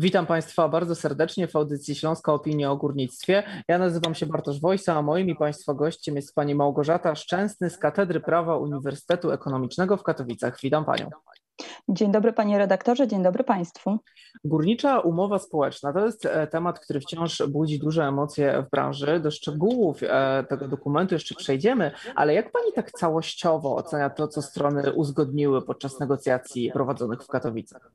Witam Państwa bardzo serdecznie w audycji Śląska Opinia o Górnictwie. Ja nazywam się Bartosz Wojsa, a moim i Państwa gościem jest Pani Małgorzata Szczęsny z Katedry Prawa Uniwersytetu Ekonomicznego w Katowicach. Witam Panią. Dzień dobry Panie redaktorze, dzień dobry Państwu. Górnicza umowa społeczna to jest e, temat, który wciąż budzi duże emocje w branży. Do szczegółów e, tego dokumentu jeszcze przejdziemy, ale jak Pani tak całościowo ocenia to, co strony uzgodniły podczas negocjacji prowadzonych w Katowicach?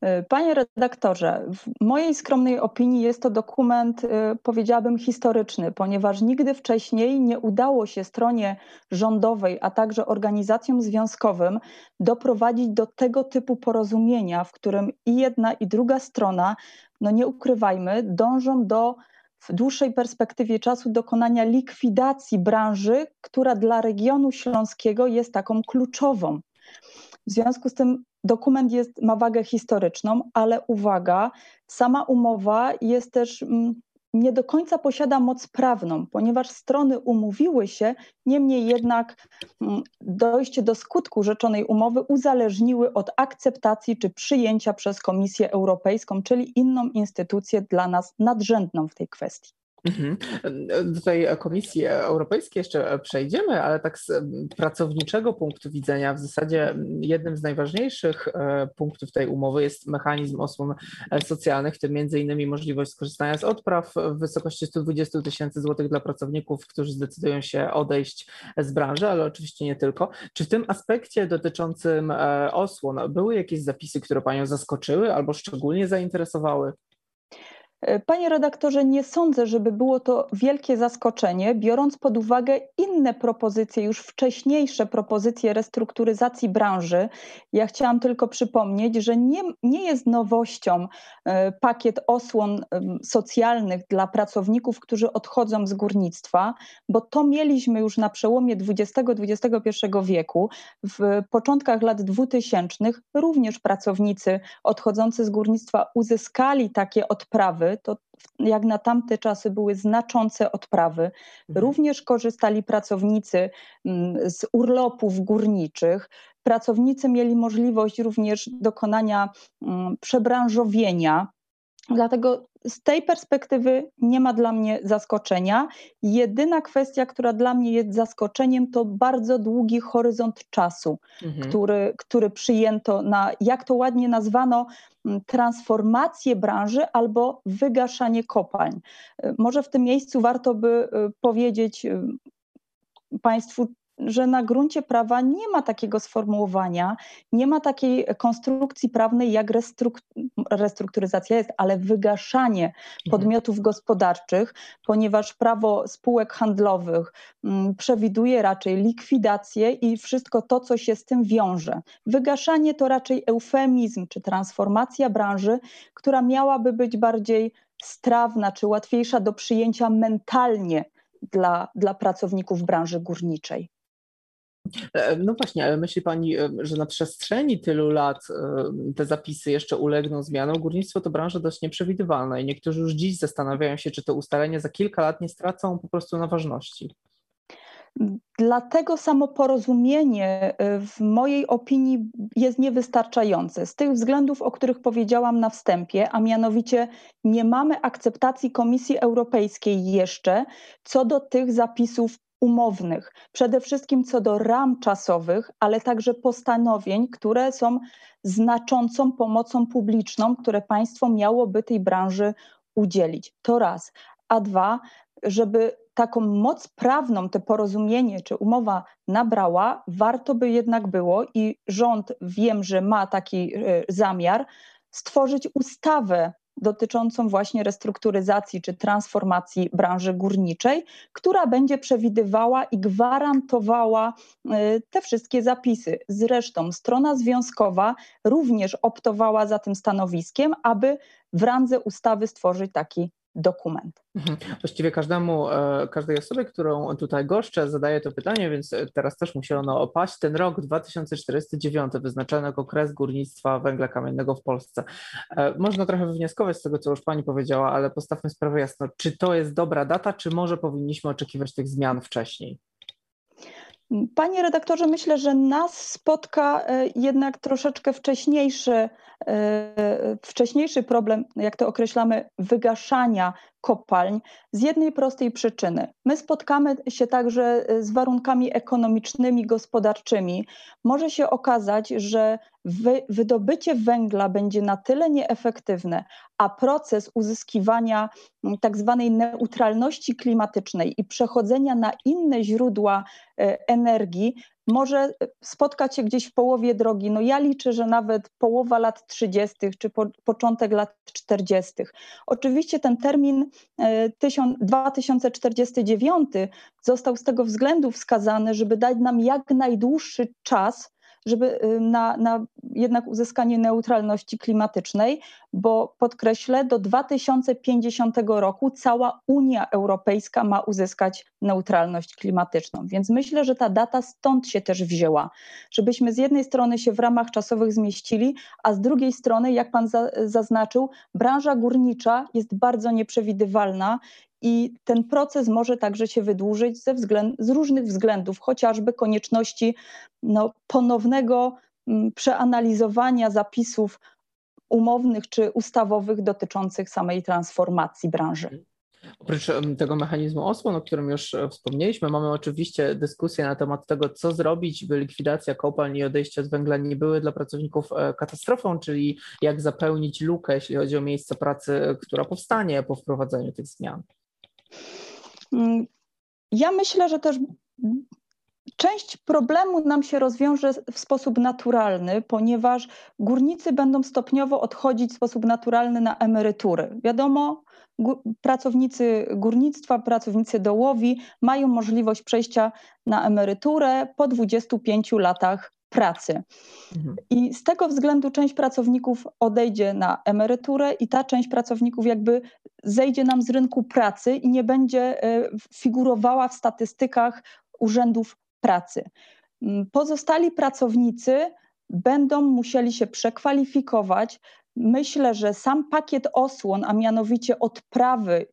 E, panie redaktorze, w mojej skromnej opinii jest to dokument, e, powiedziałabym, historyczny, ponieważ nigdy wcześniej nie udało się stronie rządowej, a także organizacjom związkowym doprowadzić do tego typu porozumienia, w którym i jedna, i druga strona, no nie ukrywajmy, dążą do w dłuższej perspektywie czasu dokonania likwidacji branży, która dla regionu śląskiego jest taką kluczową. W związku z tym dokument jest, ma wagę historyczną, ale uwaga, sama umowa jest też mm, nie do końca posiada moc prawną, ponieważ strony umówiły się, niemniej jednak mm, dojście do skutku rzeczonej umowy uzależniły od akceptacji czy przyjęcia przez Komisję Europejską, czyli inną instytucję dla nas nadrzędną w tej kwestii. Mhm. Do tej Komisji Europejskiej jeszcze przejdziemy, ale tak z pracowniczego punktu widzenia, w zasadzie jednym z najważniejszych e, punktów tej umowy jest mechanizm osłon socjalnych, w tym innymi możliwość skorzystania z odpraw w wysokości 120 tysięcy złotych dla pracowników, którzy zdecydują się odejść z branży, ale oczywiście nie tylko. Czy w tym aspekcie dotyczącym e, osłon były jakieś zapisy, które Panią zaskoczyły albo szczególnie zainteresowały? Panie redaktorze, nie sądzę, żeby było to wielkie zaskoczenie, biorąc pod uwagę inne propozycje, już wcześniejsze propozycje restrukturyzacji branży. Ja chciałam tylko przypomnieć, że nie, nie jest nowością e, pakiet osłon socjalnych dla pracowników, którzy odchodzą z górnictwa, bo to mieliśmy już na przełomie XX-XXI wieku. W początkach lat 2000 również pracownicy odchodzący z górnictwa uzyskali takie odprawy to jak na tamte czasy były znaczące odprawy. Mhm. Również korzystali pracownicy mm, z urlopów górniczych. Pracownicy mieli możliwość również dokonania mm, przebranżowienia. Dlatego z tej perspektywy nie ma dla mnie zaskoczenia. Jedyna kwestia, która dla mnie jest zaskoczeniem, to bardzo długi horyzont czasu, mhm. który, który przyjęto na, jak to ładnie nazwano, transformację branży albo wygaszanie kopalń. Może w tym miejscu warto by y, powiedzieć y, Państwu, że na gruncie prawa nie ma takiego sformułowania, nie ma takiej konstrukcji prawnej jak restrukturyzacja jest, ale wygaszanie mhm. podmiotów gospodarczych, ponieważ prawo spółek handlowych mm, przewiduje raczej likwidację i wszystko to, co się z tym wiąże. Wygaszanie to raczej eufemizm czy transformacja branży, która miałaby być bardziej strawna czy łatwiejsza do przyjęcia mentalnie dla, dla pracowników branży górniczej. E, no właśnie, ale myśli Pani, e, że na przestrzeni tylu lat e, te zapisy jeszcze ulegną zmianom? Górnictwo to branża dość nieprzewidywalna i niektórzy już dziś zastanawiają się, czy te ustalenia za kilka lat nie stracą po prostu na ważności. Dlatego samo porozumienie w mojej opinii jest niewystarczające. Z tych względów, o których powiedziałam na wstępie, a mianowicie nie mamy akceptacji Komisji Europejskiej jeszcze co do tych zapisów umownych, przede wszystkim co do ram czasowych, ale także postanowień, które są znaczącą pomocą publiczną, które państwo miałoby tej branży udzielić. To raz. A dwa, żeby taką moc prawną te porozumienie czy umowa nabrała, warto by jednak było i rząd wiem, że ma taki e, zamiar, stworzyć ustawę dotyczącą właśnie restrukturyzacji czy transformacji branży górniczej, która będzie przewidywała i gwarantowała y, te wszystkie zapisy. Zresztą strona związkowa również optowała za tym stanowiskiem, aby w randze ustawy stworzyć taki dokument. Mhm. Właściwie każdemu, e, każdej osobie, którą tutaj goszczę, zadaję to pytanie, więc teraz też musi ono opaść. Ten rok 2049 wyznaczony jako kres górnictwa węgla kamiennego w Polsce. E, można trochę wywnioskować z tego, co już Pani powiedziała, ale postawmy sprawę jasno. Czy to jest dobra data, czy może powinniśmy oczekiwać tych zmian wcześniej? Panie redaktorze, myślę, że nas spotka e, jednak troszeczkę wcześniejszy, e, wcześniejszy problem, jak to określamy, wygaszania kopalń z jednej prostej przyczyny. My spotkamy się także z warunkami ekonomicznymi, gospodarczymi. Może się okazać, że wy, wydobycie węgla będzie na tyle nieefektywne, a proces uzyskiwania tak zwanej neutralności klimatycznej i przechodzenia na inne źródła e, energii może spotkać się gdzieś w połowie drogi. No ja liczę, że nawet połowa lat 30. czy po, początek lat 40. Oczywiście ten termin 2049 e, został z tego względu wskazany, żeby dać nam jak najdłuższy czas żeby y, na, na jednak uzyskanie neutralności klimatycznej, bo podkreślę, do 2050 roku cała Unia Europejska ma uzyskać neutralność klimatyczną. Więc myślę, że ta data stąd się też wzięła, żebyśmy z jednej strony się w ramach czasowych zmieścili, a z drugiej strony, jak pan za, zaznaczył, branża górnicza jest bardzo nieprzewidywalna i ten proces może także się wydłużyć ze względ, z różnych względów, chociażby konieczności no, ponownego mm, przeanalizowania zapisów umownych czy ustawowych dotyczących samej transformacji branży. Oprócz tego mechanizmu osłon, o którym już e, wspomnieliśmy, mamy oczywiście dyskusję na temat tego, co zrobić, by likwidacja kopalń i odejście od węgla nie były dla pracowników e, katastrofą, czyli jak zapełnić lukę, jeśli chodzi o miejsce pracy, która powstanie po wprowadzeniu tych zmian. Mm, ja myślę, że też część problemu nam się rozwiąże w sposób naturalny, ponieważ górnicy będą stopniowo odchodzić w sposób naturalny na emerytury. Wiadomo, pracownicy górnictwa, pracownicy dołowi mają możliwość przejścia na emeryturę po 25 latach pracy. Mhm. I z tego względu część pracowników odejdzie na emeryturę i ta część pracowników jakby zejdzie nam z rynku pracy i nie będzie e, figurowała w statystykach urzędów pracy. Mm, pozostali pracownicy będą musieli się przekwalifikować. Myślę, że sam pakiet osłon, a mianowicie odprawy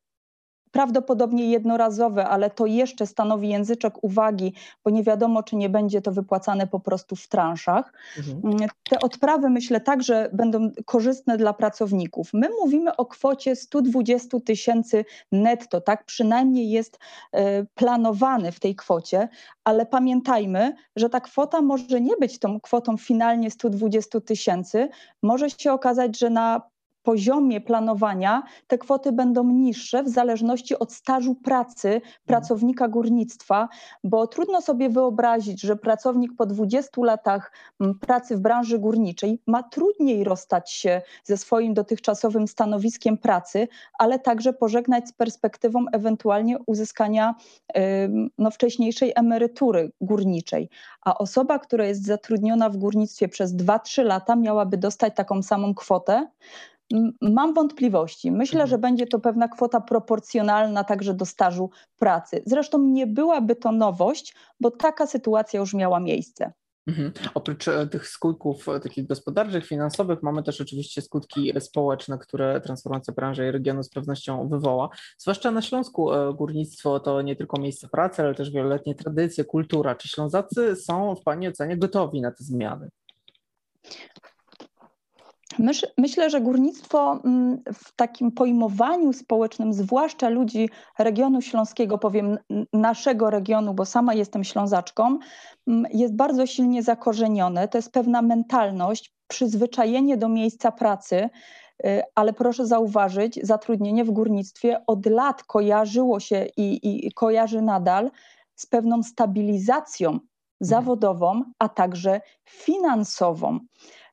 prawdopodobnie jednorazowe, ale to jeszcze stanowi języczek uwagi, bo nie wiadomo, czy nie będzie to wypłacane po prostu w transzach. Mhm. Mm, te odprawy, myślę, także będą korzystne dla pracowników. My mówimy o kwocie 120 tysięcy netto, tak przynajmniej jest e, planowany w tej kwocie, ale pamiętajmy, że ta kwota może nie być tą kwotą finalnie 120 tysięcy. Może się okazać, że na poziomie planowania te kwoty będą niższe w zależności od stażu pracy pracownika górnictwa, bo trudno sobie wyobrazić, że pracownik po 20 latach mm, pracy w branży górniczej ma trudniej rozstać się ze swoim dotychczasowym stanowiskiem pracy, ale także pożegnać z perspektywą ewentualnie uzyskania no, wcześniejszej emerytury górniczej. A osoba, która jest zatrudniona w górnictwie przez 2-3 lata, miałaby dostać taką samą kwotę, Mam wątpliwości. Myślę, mhm. że będzie to pewna kwota proporcjonalna także do stażu pracy. Zresztą nie byłaby to nowość, bo taka sytuacja już miała miejsce. Mhm. Oprócz e, tych skutków e, takich gospodarczych, finansowych, mamy też oczywiście skutki społeczne, które transformacja branży i regionu z pewnością wywoła. Zwłaszcza na Śląsku e, górnictwo to nie tylko miejsce pracy, ale też wieloletnie tradycje, kultura. Czy Ślązacy są w Pani ocenie gotowi na te zmiany? Myślę, że górnictwo mm, w takim pojmowaniu społecznym, zwłaszcza ludzi regionu śląskiego, powiem naszego regionu, bo sama jestem ślązaczką, mm, jest bardzo silnie zakorzenione. To jest pewna mentalność, przyzwyczajenie do miejsca pracy, y, ale proszę zauważyć, zatrudnienie w górnictwie od lat kojarzyło się i, i kojarzy nadal z pewną stabilizacją mhm. zawodową, a także finansową.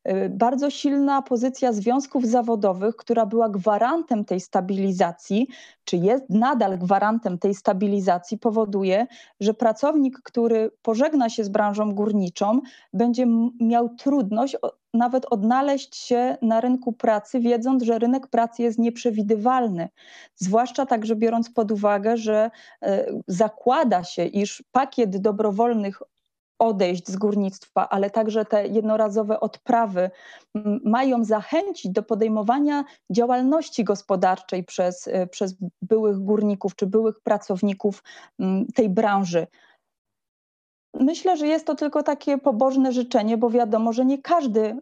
Y, bardzo silna pozycja związków zawodowych, która była gwarantem tej stabilizacji, czy jest nadal gwarantem tej stabilizacji, powoduje, że pracownik, który pożegna się z branżą górniczą, będzie miał trudność nawet odnaleźć się na rynku pracy, wiedząc, że rynek pracy jest nieprzewidywalny. Zwłaszcza także biorąc pod uwagę, że y, zakłada się, iż pakiet dobrowolnych odejść z górnictwa, ale także te jednorazowe odprawy mają zachęcić do podejmowania działalności gospodarczej przez, y, przez byłych górników czy byłych pracowników tej branży. Myślę, że jest to tylko takie pobożne życzenie, bo wiadomo, że nie każdy y,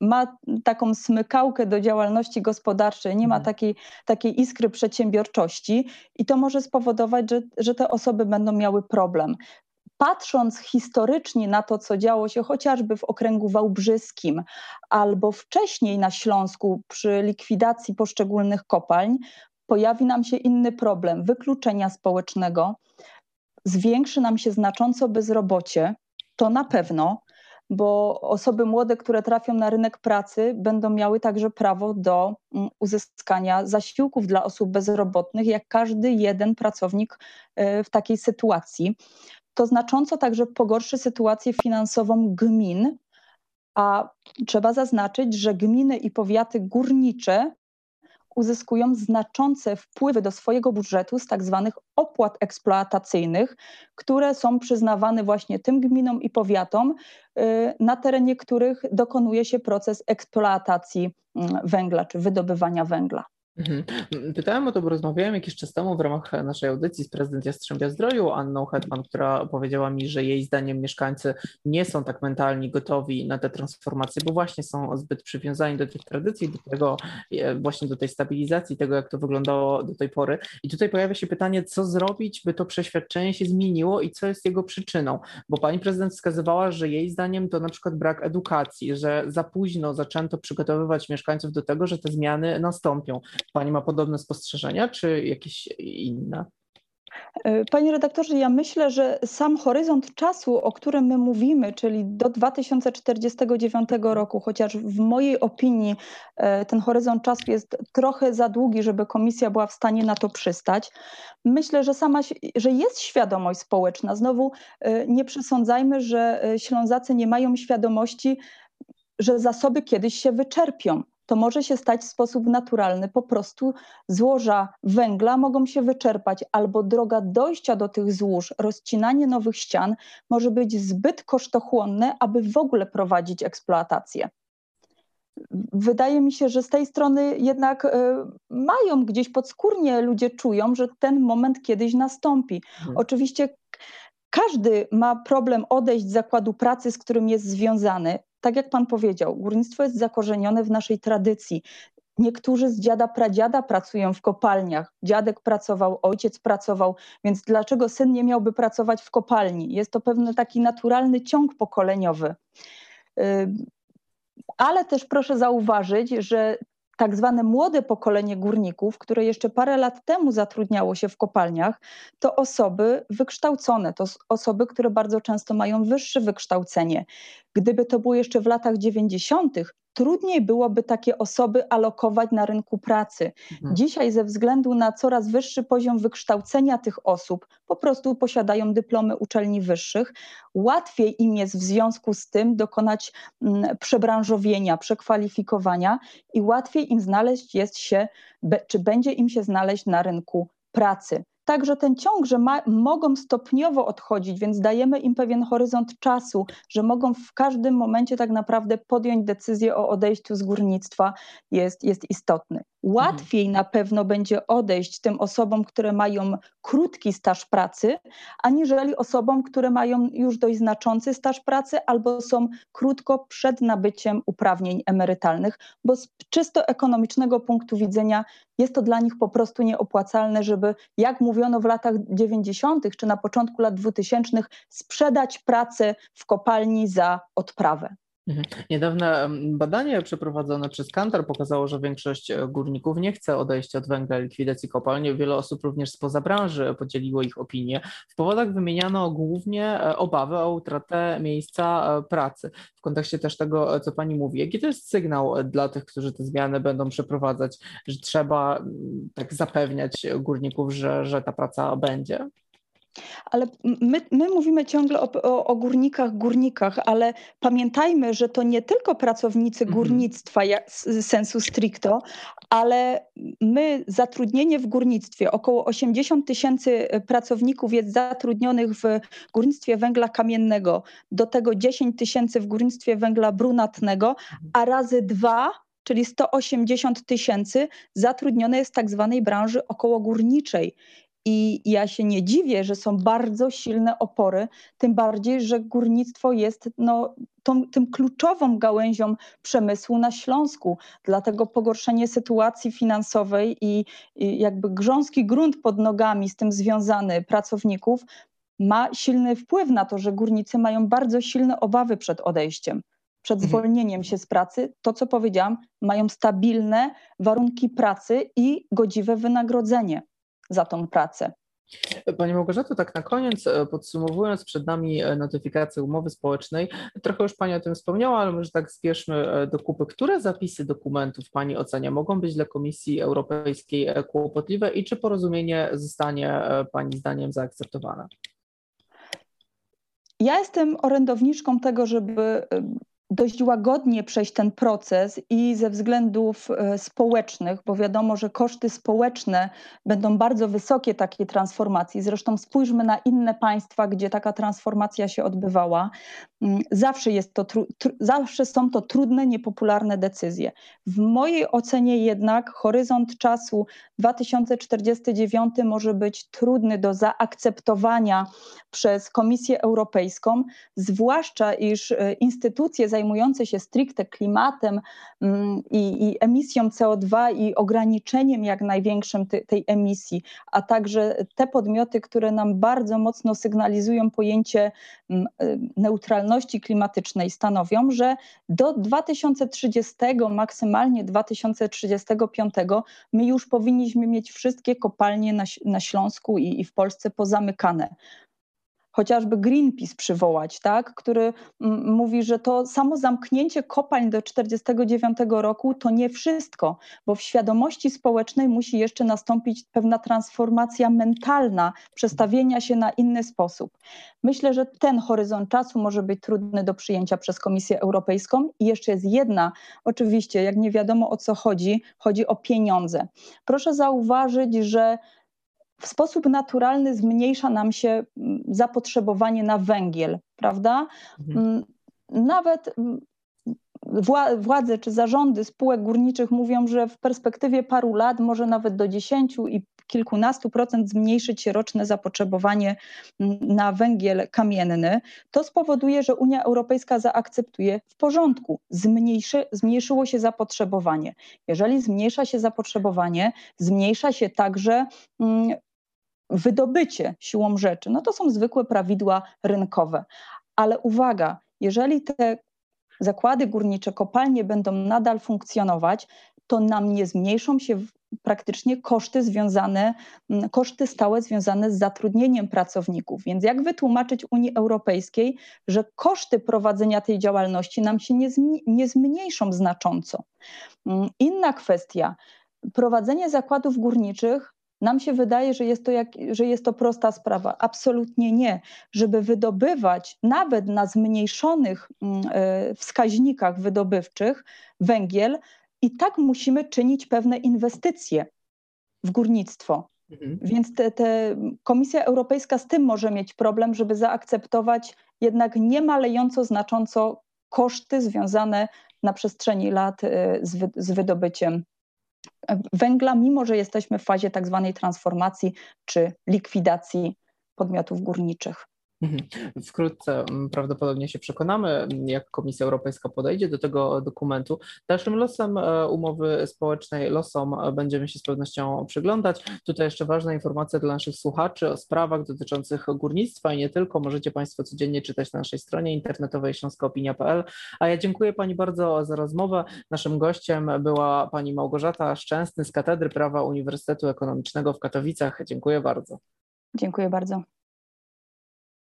ma taką smykałkę do działalności gospodarczej, nie ma mhm. takiej, takiej iskry przedsiębiorczości i to może spowodować, że, że te osoby będą miały problem. Patrząc historycznie na to, co działo się chociażby w okręgu wałbrzyskim albo wcześniej na Śląsku przy likwidacji poszczególnych kopalń, pojawi nam się inny problem wykluczenia społecznego. Zwiększy nam się znacząco bezrobocie, to na pewno, bo osoby młode, które trafią na rynek pracy, będą miały także prawo do mm, uzyskania zasiłków dla osób bezrobotnych, jak każdy jeden pracownik e, w takiej sytuacji. To znacząco także pogorszy sytuację finansową gmin, a trzeba zaznaczyć, że gminy i powiaty górnicze uzyskują znaczące wpływy do swojego budżetu z tak zwanych opłat eksploatacyjnych, które są przyznawane właśnie tym gminom i powiatom, y, na terenie których dokonuje się proces eksploatacji mm, węgla czy wydobywania węgla. Mhm. Pytałem o to, bo rozmawiałem jakiś czas temu w ramach naszej audycji z prezydent Jastrzębia Zdroju, Anną Hetman, która powiedziała mi, że jej zdaniem mieszkańcy nie są tak mentalnie gotowi na te transformacje, bo właśnie są zbyt przywiązani do tych tradycji, do tego e, właśnie do tej stabilizacji, tego jak to wyglądało do tej pory. I tutaj pojawia się pytanie, co zrobić, by to przeświadczenie się zmieniło i co jest jego przyczyną, bo pani prezydent wskazywała, że jej zdaniem to na przykład brak edukacji, że za późno zaczęto przygotowywać mieszkańców do tego, że te zmiany nastąpią. Pani ma podobne spostrzeżenia, czy jakieś inne? E, panie redaktorze, ja myślę, że sam horyzont czasu, o którym my mówimy, czyli do 2049 roku, chociaż w mojej opinii e, ten horyzont czasu jest trochę za długi, żeby komisja była w stanie na to przystać. Myślę, że sama, że jest świadomość społeczna. Znowu e, nie przesądzajmy, że Ślązacy nie mają świadomości, że zasoby kiedyś się wyczerpią to może się stać w sposób naturalny. Po prostu złoża węgla mogą się wyczerpać, albo droga dojścia do tych złóż, rozcinanie nowych ścian może być zbyt kosztochłonne, aby w ogóle prowadzić eksploatację. Wydaje mi się, że z tej strony jednak y, mają gdzieś podskórnie ludzie czują, że ten moment kiedyś nastąpi. Hmm. Oczywiście każdy ma problem odejść z zakładu pracy, z którym jest związany tak jak pan powiedział, górnictwo jest zakorzenione w naszej tradycji. Niektórzy z dziada pradziada pracują w kopalniach. Dziadek pracował, ojciec pracował, więc dlaczego syn nie miałby pracować w kopalni? Jest to pewien taki naturalny ciąg pokoleniowy. Ale też proszę zauważyć, że tak zwane młode pokolenie górników, które jeszcze parę lat temu zatrudniało się w kopalniach, to osoby wykształcone, to osoby, które bardzo często mają wyższe wykształcenie. Gdyby to było jeszcze w latach 90., trudniej byłoby takie osoby alokować na rynku pracy. Mhm. Dzisiaj, ze względu na coraz wyższy poziom wykształcenia tych osób, po prostu posiadają dyplomy uczelni wyższych, łatwiej im jest w związku z tym dokonać mm, przebranżowienia, przekwalifikowania i łatwiej im znaleźć jest się, czy będzie im się znaleźć na rynku pracy. Także ten ciąg, że ma, mogą stopniowo odchodzić, więc dajemy im pewien horyzont czasu, że mogą w każdym momencie tak naprawdę podjąć decyzję o odejściu z górnictwa, jest, jest istotny. Łatwiej na pewno będzie odejść tym osobom, które mają krótki staż pracy, aniżeli osobom, które mają już dość znaczący staż pracy albo są krótko przed nabyciem uprawnień emerytalnych, bo z czysto ekonomicznego punktu widzenia jest to dla nich po prostu nieopłacalne, żeby, jak mówiono w latach 90. czy na początku lat 2000, sprzedać pracę w kopalni za odprawę. Mhm. Niedawne badanie przeprowadzone przez Kantar pokazało, że większość e, górników nie chce odejść od węgla likwidacji kopalni. Wiele osób również spoza branży podzieliło ich opinię. W powodach wymieniano głównie e, obawy o utratę miejsca e, pracy. W kontekście też tego, co Pani mówi, jaki to jest sygnał dla tych, którzy te zmiany będą przeprowadzać, że trzeba tak zapewniać górników, że, że ta praca będzie? Ale my, my mówimy ciągle o, o, o, górnikach, górnikach, ale pamiętajmy, że to nie tylko pracownicy mhm. górnictwa jak, sensu stricto, ale my zatrudnienie w górnictwie, około 80 tysięcy e, pracowników jest zatrudnionych w górnictwie węgla kamiennego, do tego 10 tysięcy w górnictwie węgla brunatnego, a razy dwa czyli 180 tysięcy zatrudnione jest w tak zwanej branży okołogórniczej. I ja się nie dziwię, że są bardzo silne opory, tym bardziej, że górnictwo jest no, tą, tym kluczową gałęzią przemysłu na Śląsku. Dlatego pogorszenie sytuacji finansowej i, i jakby grząski grunt pod nogami z tym związany pracowników ma silny wpływ na to, że górnicy mają bardzo silne obawy przed odejściem przed mhm. zwolnieniem się z pracy, to co powiedziałam, mają stabilne warunki pracy i godziwe wynagrodzenie za tą pracę. Pani Małgorzato, tak na koniec, e, podsumowując, przed nami e, notyfikacja umowy społecznej. Trochę już Pani o tym wspomniała, ale może tak spieszmy e, do kupy. Które zapisy dokumentów Pani ocenia mogą być dla Komisji Europejskiej kłopotliwe i czy porozumienie zostanie Pani zdaniem zaakceptowane? Ja jestem orędowniczką tego, żeby dość łagodnie przejść ten proces i ze względów e, społecznych, bo wiadomo, że koszty społeczne będą bardzo wysokie takiej transformacji. Zresztą spójrzmy na inne państwa, gdzie taka transformacja się odbywała. Mm, zawsze, jest to, zawsze są to trudne, niepopularne decyzje. W mojej ocenie jednak horyzont czasu 2049 może być trudny do zaakceptowania przez Komisję Europejską, zwłaszcza iż e, instytucje zajmujące się stricte klimatem mm, i, i emisją CO2 i ograniczeniem jak największym tej, tej emisji, a także te podmioty, które nam bardzo mocno sygnalizują pojęcie mm, e, neutralności klimatycznej, stanowią, że do 2030, maksymalnie 2035, my już powinniśmy mieć wszystkie kopalnie na, na Śląsku i, i w Polsce pozamykane chociażby Greenpeace przywołać, tak, który mówi, że to samo zamknięcie kopalń do 1949 roku to nie wszystko, bo w świadomości społecznej musi jeszcze nastąpić pewna transformacja mentalna, przestawienia się na inny sposób. Myślę, że ten horyzont czasu może być trudny do przyjęcia przez Komisję Europejską. I jeszcze jest jedna, oczywiście, jak nie wiadomo o co chodzi, chodzi o pieniądze. Proszę zauważyć, że w sposób naturalny zmniejsza nam się zapotrzebowanie na węgiel, prawda? Mhm. Nawet władze czy zarządy spółek górniczych mówią, że w perspektywie paru lat, może nawet do 10 i kilkunastu procent zmniejszyć się roczne zapotrzebowanie na węgiel kamienny. To spowoduje, że Unia Europejska zaakceptuje w porządku, zmniejszy, zmniejszyło się zapotrzebowanie. Jeżeli zmniejsza się zapotrzebowanie, zmniejsza się także wydobycie siłą rzeczy, no to są zwykłe prawidła rynkowe. Ale uwaga, jeżeli te zakłady górnicze, kopalnie będą nadal funkcjonować, to nam nie zmniejszą się praktycznie koszty związane, mm, koszty stałe związane z zatrudnieniem pracowników. Więc jak wytłumaczyć Unii Europejskiej, że koszty prowadzenia tej działalności nam się nie, nie zmniejszą znacząco? Mm, inna kwestia. Prowadzenie zakładów górniczych nam się wydaje, że jest, to jak, że jest to prosta sprawa. Absolutnie nie. Żeby wydobywać nawet na zmniejszonych mm, e, wskaźnikach wydobywczych węgiel, i tak musimy czynić pewne inwestycje w górnictwo. Mhm. Więc te, te Komisja Europejska z tym może mieć problem, żeby zaakceptować jednak nie malejąco znacząco koszty związane na przestrzeni lat e, z, wy, z wydobyciem węgla, mimo że jesteśmy w fazie tak zwanej transformacji czy likwidacji podmiotów górniczych. Mhm. Wkrótce mm, prawdopodobnie się przekonamy, jak Komisja Europejska podejdzie do tego dokumentu. Dalszym losem e, umowy społecznej, losom e, będziemy się z pewnością przyglądać. Tutaj jeszcze ważna informacja dla naszych słuchaczy o sprawach dotyczących górnictwa i nie tylko. Możecie Państwo codziennie czytać na naszej stronie internetowej śląskoopinia.pl. A ja dziękuję Pani bardzo za rozmowę. Naszym gościem była Pani Małgorzata Szczęsny z Katedry Prawa Uniwersytetu Ekonomicznego w Katowicach. Dziękuję bardzo. Dziękuję bardzo.